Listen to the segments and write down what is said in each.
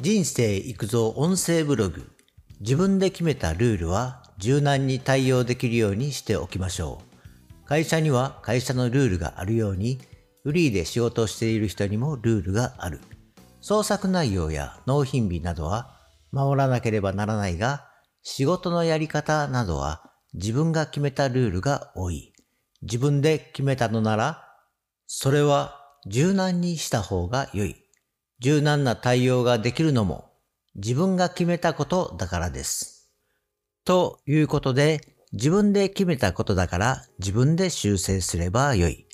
人生育造音声ブログ。自分で決めたルールは柔軟に対応できるようにしておきましょう。会社には会社のルールがあるように、フリーで仕事をしている人にもルールがある。創作内容や納品日などは守らなければならないが、仕事のやり方などは自分が決めたルールが多い。自分で決めたのなら、それは柔軟にした方が良い。柔軟な対応ができるのも自分が決めたことだからです。ということで、自分で決めたことだから自分で修正すればよい。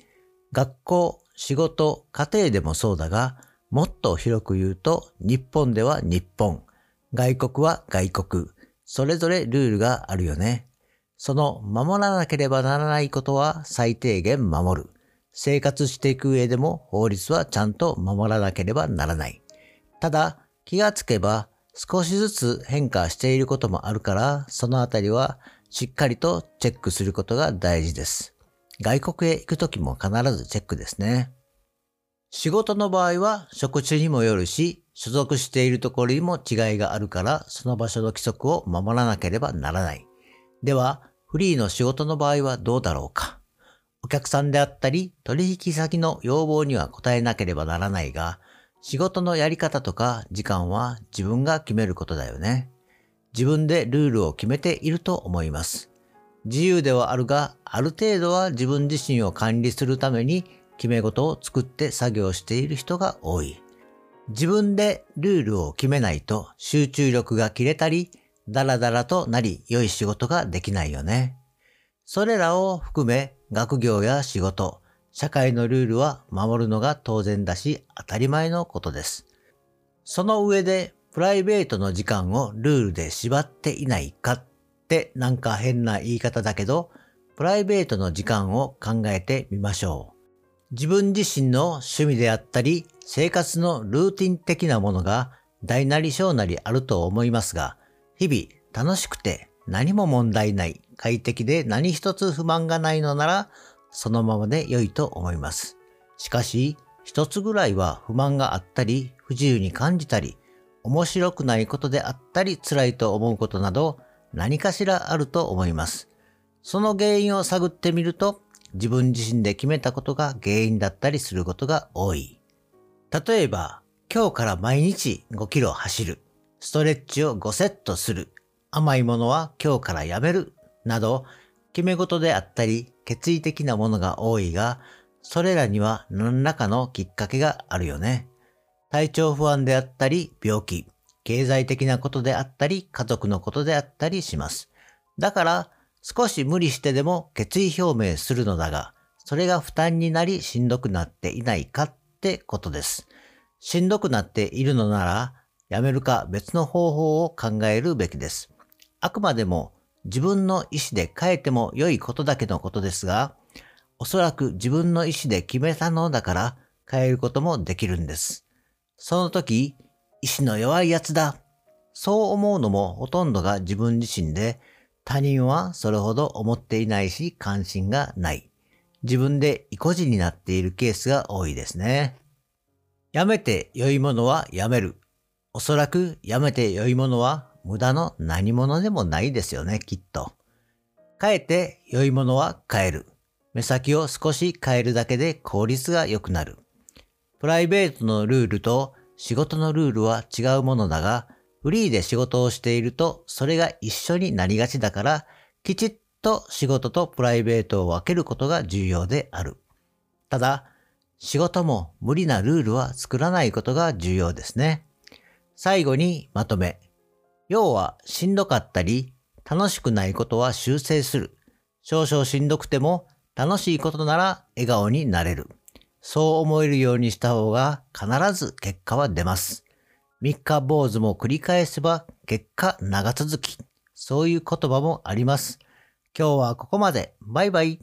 学校、仕事、家庭でもそうだが、もっと広く言うと、日本では日本、外国は外国、それぞれルールがあるよね。その守らなければならないことは最低限守る。生活していく上でも法律はちゃんと守らなければならない。ただ、気がつけば少しずつ変化していることもあるから、そのあたりはしっかりとチェックすることが大事です。外国へ行くときも必ずチェックですね。仕事の場合は職種にもよるし、所属しているところにも違いがあるから、その場所の規則を守らなければならない。では、フリーの仕事の場合はどうだろうか。お客さんであったり、取引先の要望には応えなければならないが、仕事のやり方とか時間は自分が決めることだよね。自分でルールを決めていると思います。自由ではあるが、ある程度は自分自身を管理するために決め事を作って作業している人が多い。自分でルールを決めないと集中力が切れたり、ダラダラとなり良い仕事ができないよね。それらを含め学業や仕事、社会のルールは守るのが当然だし当たり前のことです。その上でプライベートの時間をルールで縛っていないかってなんか変な言い方だけど、プライベートの時間を考えてみましょう。自分自身の趣味であったり、生活のルーティン的なものが大なり小なりあると思いますが、日々楽しくて何も問題ない、快適で何一つ不満がないのなら、そのままで良いと思います。しかし、一つぐらいは不満があったり、不自由に感じたり、面白くないことであったり、辛いと思うことなど、何かしらあると思います。その原因を探ってみると、自分自身で決めたことが原因だったりすることが多い。例えば、今日から毎日5キロ走る、ストレッチを5セットする、甘いものは今日からやめる、など、決め事であったり、決意的なものが多いが、それらには何らかのきっかけがあるよね。体調不安であったり、病気、経済的なことであったり、家族のことであったりします。だから、少し無理してでも決意表明するのだが、それが負担になりしんどくなっていないかってことです。しんどくなっているのなら、やめるか別の方法を考えるべきです。あくまでも自分の意思で変えても良いことだけのことですが、おそらく自分の意思で決めたのだから変えることもできるんです。その時、意志の弱いやつだ。そう思うのもほとんどが自分自身で、他人はそれほど思っていないし関心がない。自分で意固地になっているケースが多いですね。やめて良いものはやめる。おそらくやめて良いものは無駄の何者でもないですよね、きっと。変えて良いものは変える。目先を少し変えるだけで効率が良くなる。プライベートのルールと仕事のルールは違うものだが、フリーで仕事をしているとそれが一緒になりがちだから、きちっと仕事とプライベートを分けることが重要である。ただ、仕事も無理なルールは作らないことが重要ですね。最後にまとめ。要はしんどかったり、楽しくないことは修正する。少々しんどくても楽しいことなら笑顔になれる。そう思えるようにした方が必ず結果は出ます。三日坊主も繰り返せば結果長続き。そういう言葉もあります。今日はここまで。バイバイ。